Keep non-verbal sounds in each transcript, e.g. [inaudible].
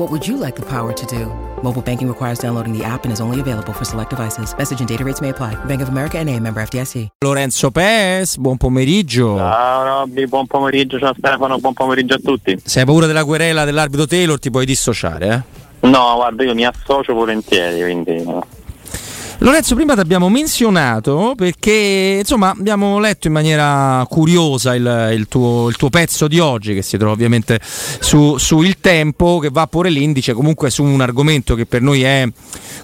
What would you like the power to do? Mobile banking requires downloading the app and is only available for select devices. Message and data rates may apply. Bank of America and a member FDIC. Lorenzo Pes, buon pomeriggio. Ciao Robby, buon pomeriggio, ciao Stefano, buon pomeriggio a tutti. Se hai paura della querela dell'arbitro Taylor ti puoi dissociare, eh? No, guarda, io mi associo volentieri, quindi... Lorenzo, prima ti abbiamo menzionato perché insomma abbiamo letto in maniera curiosa il, il, tuo, il tuo, pezzo di oggi che si trova ovviamente su, su, Il Tempo che va a porre l'indice comunque su un argomento che per noi è,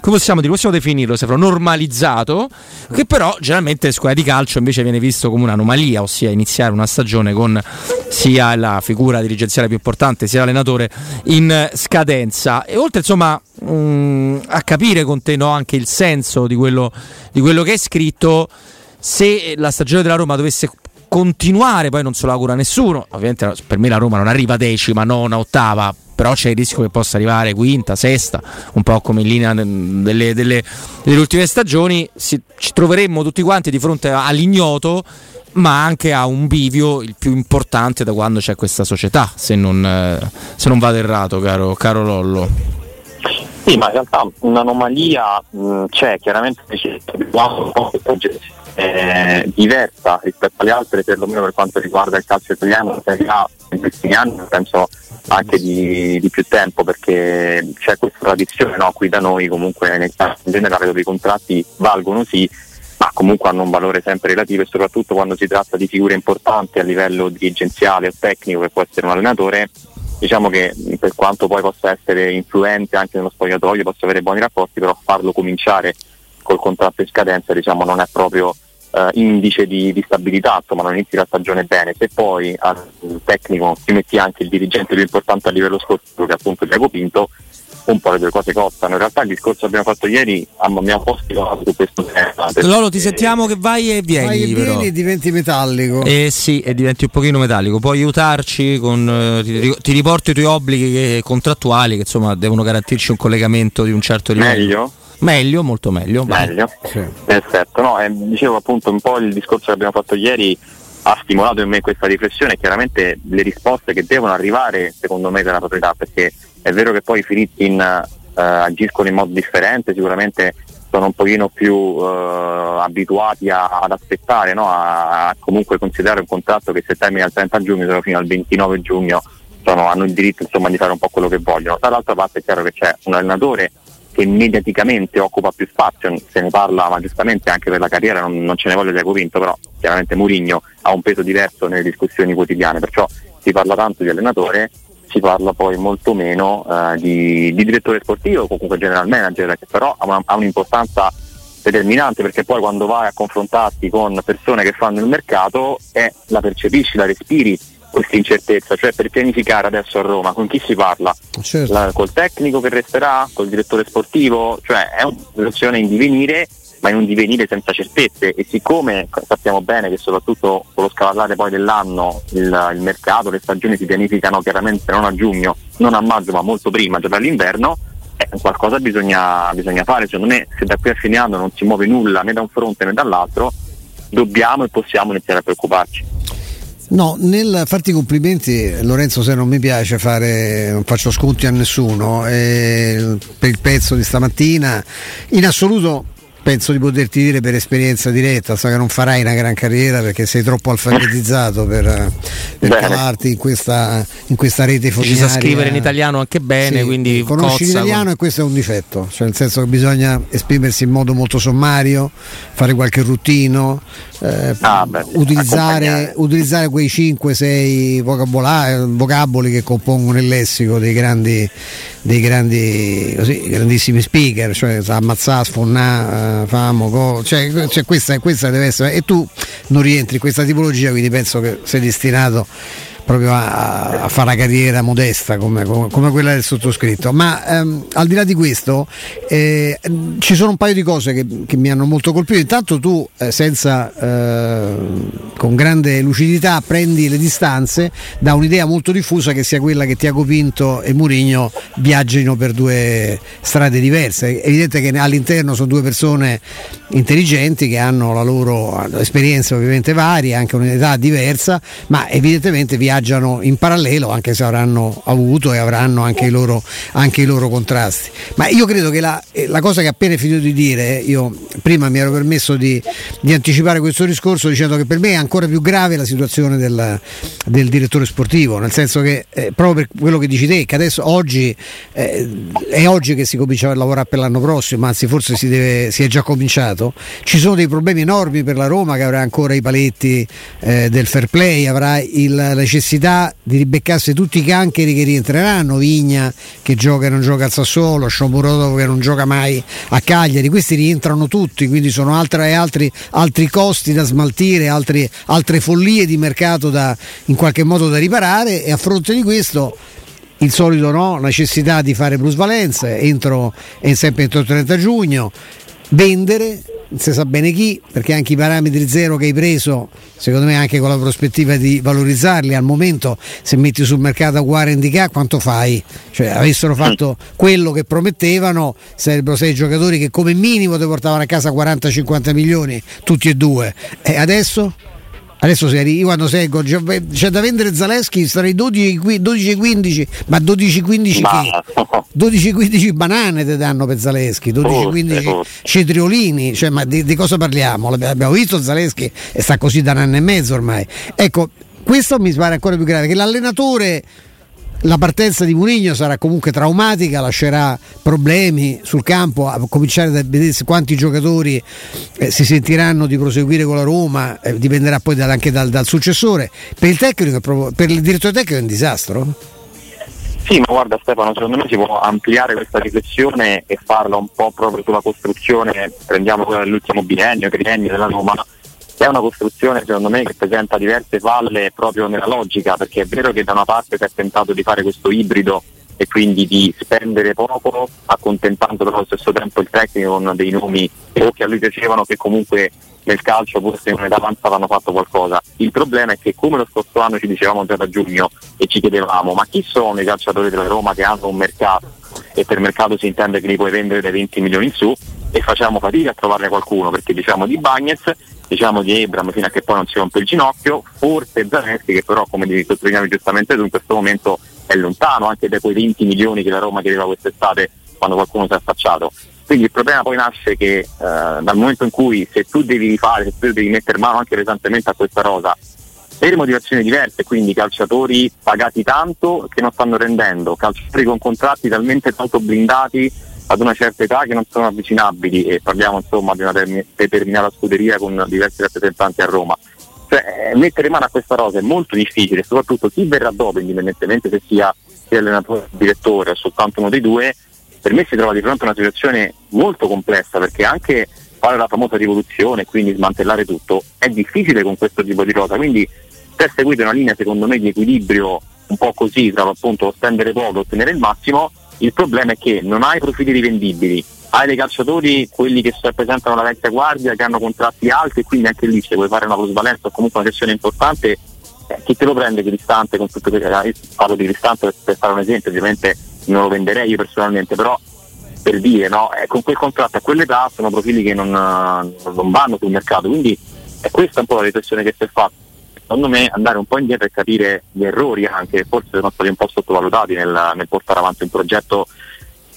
come possiamo dire, possiamo definirlo, Stefano, normalizzato, che però generalmente le squadre di calcio invece viene visto come un'anomalia, ossia iniziare una stagione con sia la figura dirigenziale più importante sia l'allenatore in scadenza. E oltre insomma mh, mm, a capire con te no, anche il senso di quello, di quello che è scritto, se la stagione della Roma dovesse continuare, poi non se lo augura nessuno, ovviamente per me la Roma non arriva decima, nona, ottava, però c'è il rischio che possa arrivare quinta, sesta, un po' come in linea delle, delle, delle ultime stagioni, si, ci troveremmo tutti quanti di fronte all'ignoto, ma anche a un bivio il più importante da quando c'è questa società, se non, eh, se non vado errato, caro, caro Lollo. Sì, ma in realtà un'anomalia mh, c'è, chiaramente c'è è diversa rispetto alle altre, perlomeno per quanto riguarda il calcio italiano, in questi anni, penso anche di, di, più tempo perché c'è questa tradizione no? qui da noi comunque nel in generale dove i contratti valgono sì ma comunque hanno un valore sempre relativo e soprattutto quando si tratta di figure importanti a livello dirigenziale o tecnico che può essere un allenatore diciamo che per quanto poi possa essere influente anche nello spogliatoio, possa avere buoni rapporti, però farlo cominciare col contratto in scadenza diciamo, non è proprio eh, indice di, di, stabilità, insomma non inizi la stagione bene. Se poi al tecnico ti metti anche il dirigente più importante a livello sportivo che è appunto Diego Pinto, un po' le due cose costano. In realtà il discorso che abbiamo fatto ieri mi ha un po' stilato su questo tema. Lolo, ti sentiamo che vai e vieni. Vai e vieni e diventi metallico. Eh sì, e diventi un pochino metallico. Puoi aiutarci con. Eh, ti, ti, riporto i tuoi obblighi che, contrattuali che insomma devono garantirci un collegamento di un certo livello. Meglio? Meglio, molto meglio. Meglio. Sì. Perfetto. No, eh, dicevo appunto un po' il discorso che abbiamo fatto ieri ha stimolato in me questa riflessione chiaramente le risposte che devono arrivare secondo me dalla proprietà perché è vero che poi i Fritkin eh, agiscono in modo differente, sicuramente sono un pochino più eh, abituati a, ad aspettare, no? a, a, comunque considerare un contratto che se termina il 30 giugno, sono fino al 29 giugno, sono, hanno il diritto insomma, di fare un po' quello che vogliono. Dall'altra parte è chiaro che c'è un allenatore che mediaticamente occupa più spazio, se ne parla ma giustamente anche per la carriera non, non ce ne voglio Diego Vinto, però chiaramente Murigno ha un peso diverso nelle discussioni quotidiane, perciò si parla tanto di allenatore si parla poi molto meno eh, di, di, direttore sportivo o comunque general manager, che però ha, una, ha, un'importanza determinante perché poi quando vai a confrontarti con persone che fanno il mercato eh, la percepisci, la respiri questa incertezza, cioè per pianificare adesso a Roma con chi si parla? Certo. La, col tecnico che resterà, col direttore sportivo, cioè è una situazione in divenire ma in un divenire senza certezze e siccome sappiamo bene che soprattutto con lo scavallare poi dell'anno il, il, mercato, le stagioni si pianificano chiaramente non a giugno, non a maggio ma molto prima, già dall'inverno, eh, qualcosa bisogna, bisogna, fare, secondo me se da qui a fine anno non si muove nulla né da un fronte né dall'altro, dobbiamo e possiamo iniziare a preoccuparci. No, nel farti complimenti, Lorenzo, se non mi piace fare, non faccio sconti a nessuno, eh, per il pezzo di stamattina, in assoluto penso di poterti dire per esperienza diretta, so che non farai una gran carriera perché sei troppo alfabetizzato per, per cavarti in questa, in questa rete fognaria. Ci sa scrivere in italiano anche bene, sì, quindi conosci l'italiano con... e questo è un difetto, cioè nel senso che bisogna esprimersi in modo molto sommario, fare qualche routino, eh, ah, beh, utilizzare, utilizzare, quei 5-6 vocaboli che compongono il lessico dei grandi, dei grandi così, grandissimi speaker, cioè ammazzà, sfonnà, famo, go, cioè, cioè questa, questa deve essere e tu non rientri in questa tipologia, quindi penso che sei destinato proprio a, a fare una carriera modesta come, come, quella del sottoscritto. Ma ehm, al di là di questo eh, ci sono un paio di cose che, che mi hanno molto colpito. Intanto tu eh, senza eh, con grande lucidità prendi le distanze da un'idea molto diffusa che sia quella che Tiago Pinto e Murigno viaggino per due strade diverse. È evidente che all'interno sono due persone intelligenti che hanno la loro esperienza ovviamente varia, anche un'età diversa, ma evidentemente viaggiano viaggiano in parallelo anche se avranno avuto e avranno anche i loro, anche i loro contrasti. Ma io credo che la, eh, la, cosa che appena finito di dire, io prima mi ero permesso di, di, anticipare questo discorso dicendo che per me è ancora più grave la situazione del, del direttore sportivo, nel senso che eh, proprio per quello che dici te, che adesso oggi eh, è oggi che si comincia a lavorare per l'anno prossimo, anzi forse si, deve, si, è già cominciato, ci sono dei problemi enormi per la Roma che avrà ancora i paletti eh, del fair play, avrà il, la necessità necessità di ribeccarsi tutti i cancheri che rientreranno, Vigna che gioca e non gioca al Sassuolo, Shomurodov che non gioca mai a Cagliari, questi rientrano tutti, quindi sono altre, altri, altri costi da smaltire, altri, altre follie di mercato da, in qualche modo da riparare e a fronte di questo il solito no, necessità di fare plusvalenze entro, sempre entro il 30 giugno, vendere non si sa bene chi, perché anche i parametri zero che hai preso, secondo me anche con la prospettiva di valorizzarli, al momento se metti sul mercato uguale handicap quanto fai? Cioè avessero fatto quello che promettevano, sarebbero sei giocatori che come minimo ti portavano a casa 40-50 milioni, tutti e due. E adesso? Adesso se io quando seguo c'è da vendere Zaleschi sarei 12-15 ma 12-15 che? 12-15 banane ti danno per Zaleschi 12-15 cetriolini cioè, ma di, di, cosa parliamo? abbiamo visto Zaleschi e sta così da un anno e mezzo ormai ecco questo mi pare ancora più grave che l'allenatore la partenza di Murigno sarà comunque traumatica, lascerà problemi sul campo, a cominciare da vedere quanti giocatori eh, si sentiranno di proseguire con la Roma, eh, dipenderà poi da, anche dal, dal, successore. Per il, tecnico, per il direttore tecnico è un disastro? Sì, ma guarda Stefano, secondo me si può ampliare questa riflessione e farla un po' proprio sulla costruzione, prendiamo quella dell'ultimo biennio, triennio della Roma, è una costruzione secondo me che presenta diverse falle proprio nella logica, perché è vero che da una parte si è tentato di fare questo ibrido e quindi di spendere poco, accontentando però allo stesso tempo il tecnico con dei nomi o che a lui piacevano che comunque nel calcio forse in un'età avanzata hanno fatto qualcosa. Il problema è che come lo scorso anno ci dicevamo già da giugno e ci chiedevamo ma chi sono i calciatori della Roma che hanno un mercato e per mercato si intende che li puoi vendere dai 20 milioni in su e facciamo fatica a trovarne qualcuno perché diciamo di Bagnez diciamo di Ebram fino a che poi non si rompe il ginocchio, forse Zanetti che però come sottolineavi giustamente tu in questo momento è lontano anche da quei 20 milioni che la Roma chiedeva quest'estate quando qualcuno si è affacciato. Quindi il problema poi nasce che eh, dal momento in cui se tu devi rifare, se tu devi mettere mano anche pesantemente a questa rosa, per motivazioni diverse, quindi calciatori pagati tanto che non stanno rendendo, calciatori con contratti talmente tanto blindati ad una certa età che non sono avvicinabili e parliamo insomma di una determinata scuderia con diversi rappresentanti a Roma. Cioè, eh, mettere mano a questa rosa è molto difficile, soprattutto chi verrà dopo, indipendentemente se sia, sia allenatore, direttore o soltanto uno dei due, per me si trova di fronte a una situazione molto complessa perché anche fare la famosa rivoluzione quindi smantellare tutto è difficile con questo tipo di rosa. Quindi si è seguita una linea secondo me di equilibrio un po' così tra appunto spendere poco e ottenere il massimo il problema è che non hai profili rivendibili, hai dei calciatori, quelli che rappresentano la vecchia guardia, che hanno contratti alti e quindi anche lì se vuoi fare una plusvalenza o comunque una sessione importante, eh, chi te lo prende Cristante con tutto questo? Io parlo di Cristante per, fare un esempio, ovviamente non lo venderei io personalmente, però per dire, no? eh, con quel contratto a quell'età sono profili che non, non vanno sul mercato, quindi è questa un po' la riflessione che si è fatta secondo me andare un po' indietro e capire gli errori anche, forse sono stati un po' sottovalutati nel, nel portare avanti un progetto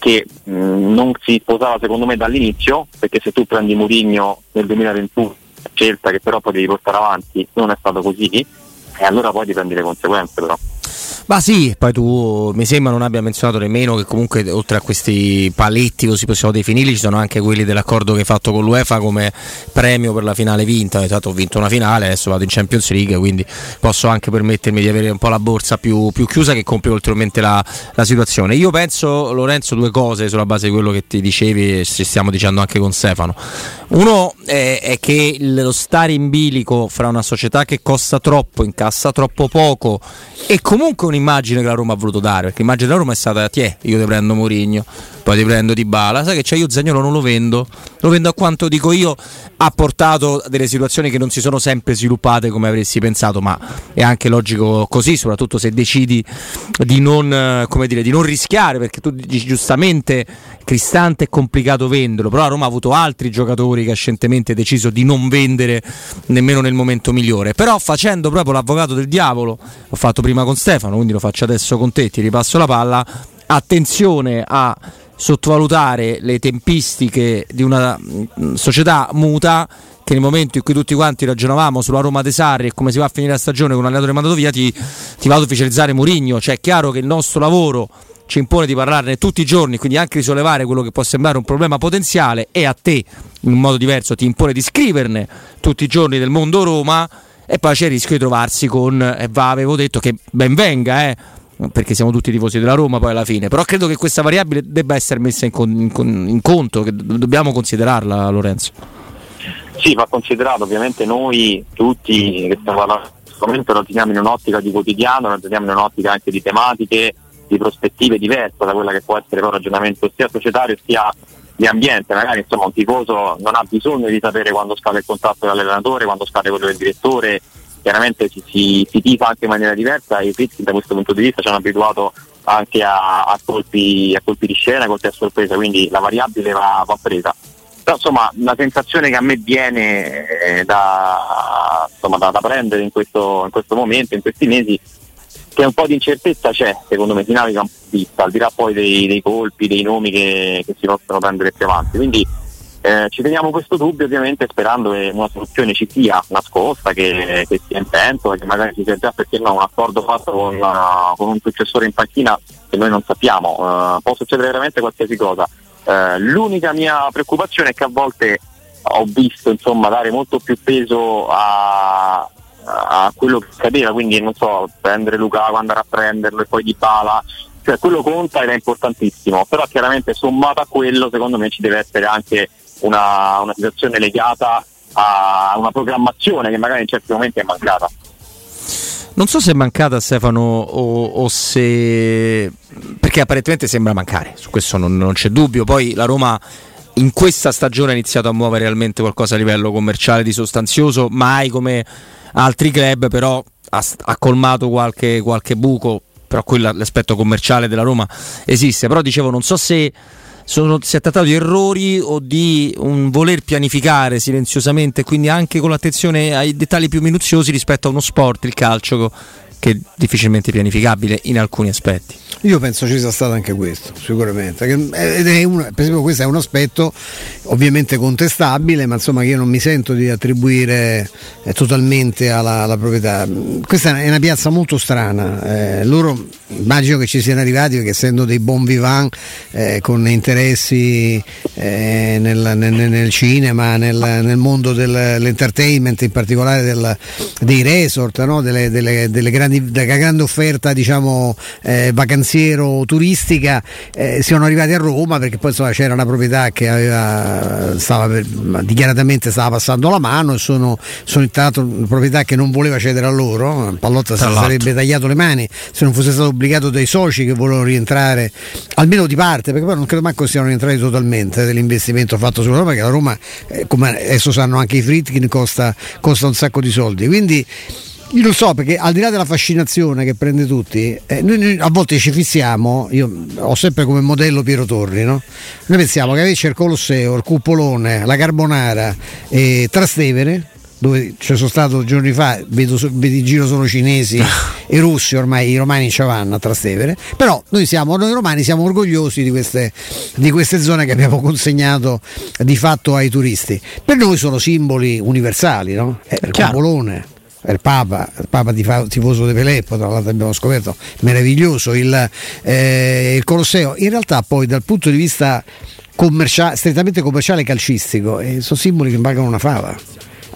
che mh, non si sposava secondo me dall'inizio, perché se tu prendi Murigno nel 2021, scelta che però poi devi portare avanti, non è stato così, e allora poi ti prendi le conseguenze però. Ma sì, poi tu mi sembra non abbia menzionato nemmeno che comunque oltre a questi paletti così possiamo definirli ci sono anche quelli dell'accordo che hai fatto con l'UEFA come premio per la finale vinta. Esatto, ho vinto una finale, adesso vado in Champions League, quindi posso anche permettermi di avere un po' la borsa più, più chiusa che compie ulteriormente la, la, situazione. Io penso, Lorenzo, due cose sulla base di quello che ti dicevi e stiamo dicendo anche con Stefano. Uno è, è che lo stare in bilico fra una società che costa troppo, incassa troppo poco e comunque un l'immagine che la Roma ha voluto dare, perché l'immagine della Roma è stata ti è, io ti prendo Mourinho, poi ti prendo Di Bala, sai che c'è? Io Zagnolo non lo vendo, lo vendo a quanto dico io, ha portato delle situazioni che non si sono sempre sviluppate come avresti pensato, ma è anche logico così, soprattutto se decidi di non, dire, di non rischiare, perché tu dici giustamente Cristante è complicato venderlo, però la Roma ha avuto altri giocatori che ha scientemente deciso di non vendere nemmeno nel momento migliore, però facendo proprio l'avvocato del diavolo, l'ho fatto prima con Stefano, quindi lo faccio adesso con te, ti ripasso la palla, attenzione a sottovalutare le tempistiche di una mm, società muta che nel momento in cui tutti quanti ragionavamo sulla Roma De Sarri e come si va a finire la stagione con un allenatore mandato via ti, ti va ad ufficializzare Murigno cioè è chiaro che il nostro lavoro ci impone di parlarne tutti i giorni quindi anche di sollevare quello che può sembrare un problema potenziale e a te in modo diverso ti impone di scriverne tutti i giorni del mondo Roma e poi c'è il rischio di trovarsi con, e eh, va, avevo detto che ben venga, eh, perché siamo tutti tifosi della Roma poi alla fine, però credo che questa variabile debba essere messa in, in, in conto, che dobbiamo considerarla Lorenzo. Sì, va considerato, ovviamente noi tutti che stiamo parlando in questo momento ragioniamo in un'ottica di quotidiano, ragioniamo in un'ottica anche di tematiche, di prospettive diverse da quella che può essere un ragionamento sia societario sia di ambiente, magari insomma un tifoso non ha bisogno di sapere quando scade il contratto dell'allenatore, quando scade quello del direttore, chiaramente si, si, si tifa anche in maniera diversa e i Fritz da questo punto di vista ci hanno abituato anche a, a, colpi, a colpi, di scena, colpi a sorpresa, quindi la variabile va, va presa. Però insomma la sensazione che a me viene eh, da, insomma, da, da, prendere in questo, in questo momento, in questi mesi, che un po' di incertezza c'è, secondo me po' vista, al di là poi dei, dei colpi, dei nomi che, che, si possono prendere più avanti. Quindi eh, ci teniamo questo dubbio ovviamente sperando che una soluzione ci sia nascosta, che, che sia in pentola, che magari ci sia già perché no, un accordo fatto con, uh, con, un successore in panchina che noi non sappiamo, uh, può succedere veramente qualsiasi cosa. Uh, l'unica mia preoccupazione è che a volte ho visto insomma, dare molto più peso a, a quello che cadeva, quindi non so, prendere Luca, andare a prenderlo e poi di pala, cioè quello conta ed è importantissimo, però chiaramente sommato a quello secondo me ci deve essere anche una, una situazione legata a una programmazione che magari in certi momenti è mancata. Non so se è mancata Stefano o, o, se... perché apparentemente sembra mancare, su questo non, non c'è dubbio. Poi la Roma in questa stagione ha iniziato a muovere realmente qualcosa a livello commerciale di sostanzioso, mai come altri club, però ha, ha colmato qualche, qualche buco, però quello l'aspetto commerciale della Roma esiste. Però dicevo, non so se sono, si è trattato di errori o di un voler pianificare silenziosamente, quindi anche con l'attenzione ai dettagli più minuziosi rispetto a uno sport, il calcio, che è difficilmente pianificabile in alcuni aspetti. Io penso ci sia stato anche questo, sicuramente. Ed è un, per esempio questo è un aspetto ovviamente contestabile, ma insomma che io non mi sento di attribuire eh, totalmente alla, alla, proprietà. Questa è una piazza molto strana. Eh, loro immagino che ci siano arrivati perché essendo dei bon vivant eh, con interessi eh, nel, nel, nel, cinema, nel, nel, mondo dell'entertainment, in particolare del, dei resort, no? delle, delle, delle grandi, della grande offerta diciamo, eh, vacanziera pensiero turistica. Eh, siano arrivati a Roma perché poi insomma, c'era una proprietà che aveva, stava per, dichiaratamente stava passando la mano e sono, sono una proprietà che non voleva cedere a loro. Pallotta si sarebbe tagliato le mani se non fosse stato obbligato dai soci che volevano rientrare almeno di parte perché poi non credo manco siano rientrati totalmente dell'investimento fatto sulla Roma che la Roma eh, come adesso sanno anche i Fritkin costa, costa un sacco di soldi quindi io lo so perché al di là della fascinazione che prende tutti, eh, noi, noi, a volte ci fissiamo, io ho sempre come modello Piero Torri, no? Noi pensiamo che avesse il Colosseo, il Cupolone, la Carbonara e Trastevere dove ci sono stato giorni fa, vedo, vedo in giro solo cinesi [laughs] e russi, ormai i romani ci vanno a Trastevere, però noi, siamo, noi romani siamo orgogliosi di queste, di queste zone che abbiamo consegnato di fatto ai turisti. Per noi sono simboli universali, no? È il cupolone il Papa, il Papa tifoso di Pelé, tra l'altro abbiamo scoperto, meraviglioso, il, eh, il, Colosseo. In realtà poi dal punto di vista commerciale, strettamente commerciale e calcistico, eh, sono simboli che valgono una fava.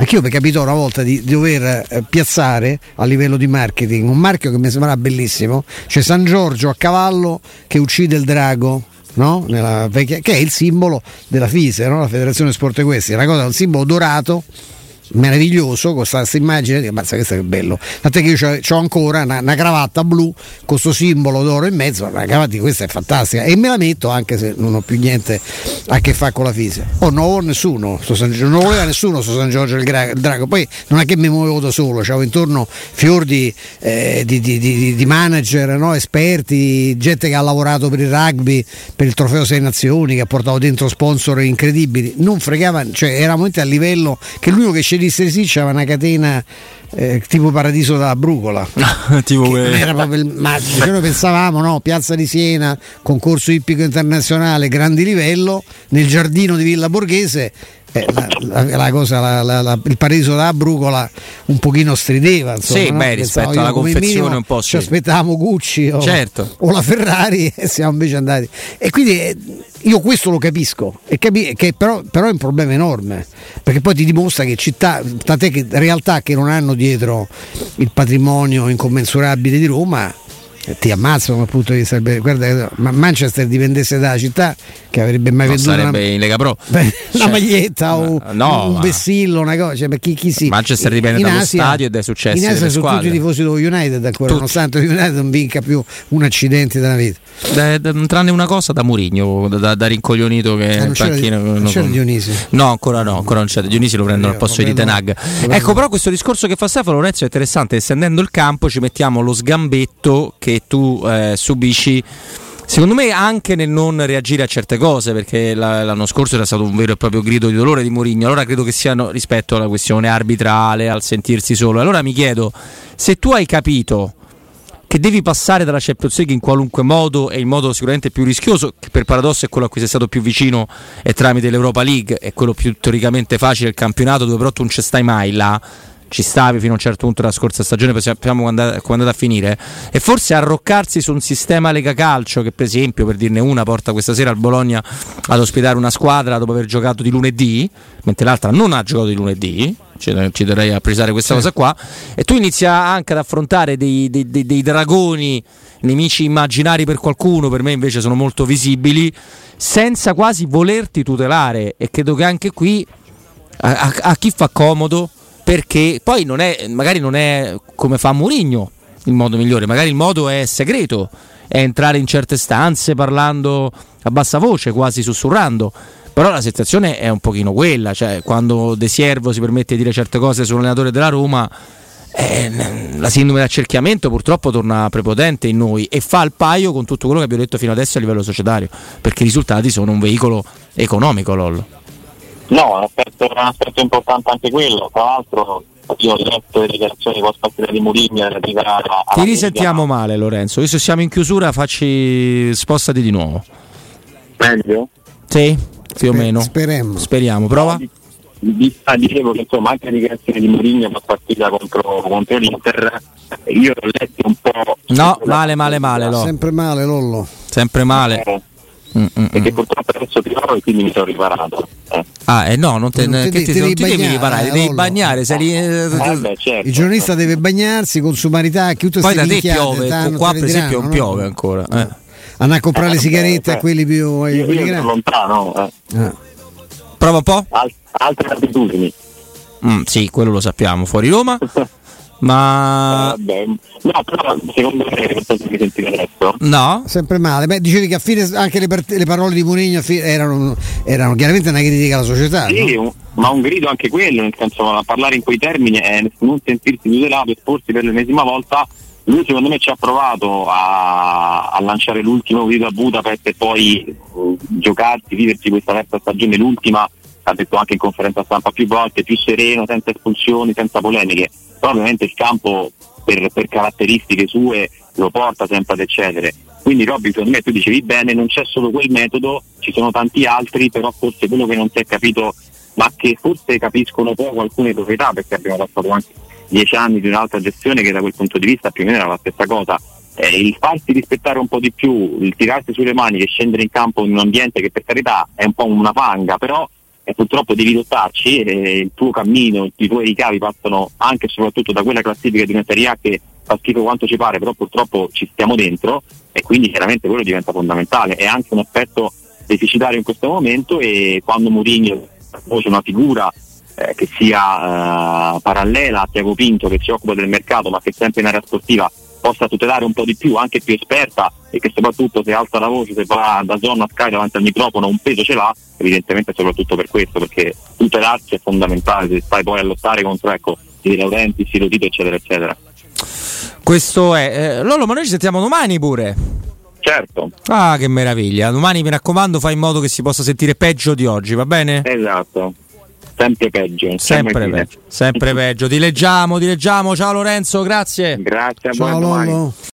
Anch'io mi capitò una volta di, dover eh, piazzare a livello di marketing un marchio che mi sembrava bellissimo, c'è San Giorgio a cavallo che uccide il drago, no? vecchia, che è il simbolo della FISE, no? la Federazione Sport Equestri, una cosa, un simbolo dorato meraviglioso con questa immagine mazza questo è bello tant'è che io ho ancora una, una, cravatta blu con questo simbolo d'oro in mezzo una cravatta questa è fantastica e me la metto anche se non ho più niente a che fare con la fisica oh non ho nessuno non voleva nessuno sto San Giorgio il, gra, il, drago poi non è che mi muovevo da solo avevo intorno fior di, eh, di, di, di manager no? esperti gente che ha lavorato per il rugby per il trofeo Sei Nazioni che ha portato dentro sponsor incredibili non fregava cioè eravamo a livello che l'unico che ci sì c'era una catena eh, tipo Paradiso della Brucola [laughs] tipo que... era proprio il magico noi pensavamo no, Piazza di Siena concorso ippico internazionale grandi livello nel giardino di Villa Borghese eh, la, la, la, cosa, la, il paradiso della brucola un pochino strideva. Insomma, sì, no? beh, rispetto alla confezione un po' sì. Ci aspettavamo Gucci o, certo. o, la Ferrari [laughs] e siamo invece andati. E quindi eh, io questo lo capisco, capi- però, però, è un problema enorme, perché poi ti dimostra che città, tant'è che realtà che non hanno dietro il patrimonio incommensurabile di Roma ti ammazzano dal punto di vista guarda ma Manchester dipendesse dalla città che avrebbe mai non venduto sarebbe una, in Lega Pro. [laughs] Una cioè, maglietta o no, un vessillo una cosa cioè, chi, chi si, Manchester dipende dallo Asia, stadio e dai successi in Asia sono tutti i tifosi dello United ancora tutti. nonostante United non vinca più un accidente della vita. Da, da, tranne una cosa da Murigno da, da, rincoglionito che ah, non c'era, panchino, non, non c'era Dionisi. No ancora no ancora non c'è Dionisi lo prendono al posto di Tenag. ecco però questo discorso che fa Stefano Lorenzo è interessante estendendo il campo ci mettiamo lo sgambetto che tu eh, subisci Secondo me anche nel non reagire a certe cose, perché l'anno scorso era stato un vero e proprio grido di dolore di Mourinho, allora credo che siano rispetto alla questione arbitrale, al sentirsi solo. Allora mi chiedo, se tu hai capito che devi passare dalla Champions League in qualunque modo e il modo sicuramente più rischioso, che per paradosso è quello a cui sei stato più vicino, è tramite l'Europa League, è quello più teoricamente facile, il campionato dove però tu non ci stai mai là ci stavi fino a un certo punto della scorsa stagione, poi sappiamo come è andata a finire, e forse arroccarsi su un sistema Lega Calcio che per esempio, per dirne una, porta questa sera al Bologna ad ospitare una squadra dopo aver giocato di lunedì, mentre l'altra non ha giocato di lunedì, ci, ci darei a precisare questa sì. cosa qua, e tu inizi anche ad affrontare dei, dei, dei, dei dragoni nemici immaginari per qualcuno, per me invece sono molto visibili, senza quasi volerti tutelare e credo che anche qui a, a, a chi fa comodo perché poi non è, magari non è come fa Mourinho il modo migliore, magari il modo è segreto, è entrare in certe stanze parlando a bassa voce, quasi sussurrando. Però la situazione è un pochino quella, cioè quando De Siervo si permette di dire certe cose sull'allenatore della Roma, eh, la sindrome di accerchiamento purtroppo torna prepotente in noi e fa il paio con tutto quello che abbiamo detto fino adesso a livello societario, perché i risultati sono un veicolo economico, Lollo. No, è un aspetto, un aspetto importante anche quello, tra l'altro io ho letto le dichiarazioni post partita di Mourinho relativa Ti risentiamo Liga. male Lorenzo, io se siamo in chiusura facci spostati di nuovo. Meglio? Sì, più o meno. Speriamo. Speriamo, prova. Ah, dicevo che insomma anche le dichiarazioni di Mourinho post partita contro, contro l'Inter, io ho letto un po'. No, male, male, male. Lollo. Sempre male, Lollo. Sempre male. Eh Mm-mm. e che purtroppo adesso tirò e quindi mi sono riparato. Eh. Ah, eh no, non te, non ti, ti, ti, non ti devi riparare, devi bagnare. Sei, eh, beh, certo. Il giornalista deve bagnarsi, consumare i tacchi, tutte Poi da te piove, tanto, qua per esempio non piove no? ancora. Eh. Andare a comprare le sigarette a quelli più io, quelli io lontano. Eh. Prova un po'? Al- altre abitudini. Mm, sì, quello lo sappiamo, fuori Roma. [laughs] Ma eh, no, però secondo me mi sentite adesso. No, sempre male. Beh, dicevi che a fine anche le, part- le parole di Mourinho erano, erano, chiaramente una critica alla società. Sì, no? un, ma un grido anche quello, nel senso a parlare in quei termini e non sentirsi tutelato e esporsi per l'ennesima volta. Lui secondo me ci ha provato a, a lanciare l'ultimo grido a Budapest e poi uh, giocarsi, viversi questa terza stagione, l'ultima ha detto anche in conferenza stampa più volte, più sereno, senza espulsioni, senza polemiche, però ovviamente il campo per, per caratteristiche sue lo porta sempre ad eccedere. Quindi Robby secondo me tu dicevi bene, non c'è solo quel metodo, ci sono tanti altri, però forse quello che non si è capito, ma che forse capiscono poco alcune proprietà, perché abbiamo passato anche dieci anni di un'altra gestione che da quel punto di vista più o meno era la stessa cosa. Eh, il farsi rispettare un po' di più, il tirarsi sulle mani e scendere in campo in un ambiente che per carità è un po' una panga, però e purtroppo devi lottarci e il tuo cammino, i tuoi ricavi passano anche e soprattutto da quella classifica di una Serie A che fa schifo quanto ci pare, però purtroppo ci stiamo dentro e quindi chiaramente quello diventa fondamentale. È anche un aspetto deficitario in questo momento e quando Mourinho c'è una figura eh, che sia eh, parallela a Tiago Pinto che si occupa del mercato ma che sempre in area sportiva possa tutelare un po' di più, anche più esperta e che soprattutto se alza la voce, se va da zona a Sky davanti al microfono un peso ce l'ha, evidentemente soprattutto per questo, perché tutelarsi è fondamentale, se stai poi a lottare contro ecco, i Laurenti, Silo Tito eccetera eccetera. Questo è. Eh, Lolo, ma noi ci sentiamo domani pure. Certo. Ah, che meraviglia. Domani mi raccomando, fai in modo che si possa sentire peggio di oggi, va bene? Esatto sempre peggio. Sempre peggio, sempre peggio. Ti leggiamo, ti leggiamo. Ciao Lorenzo, grazie. Grazie a Ciao voi.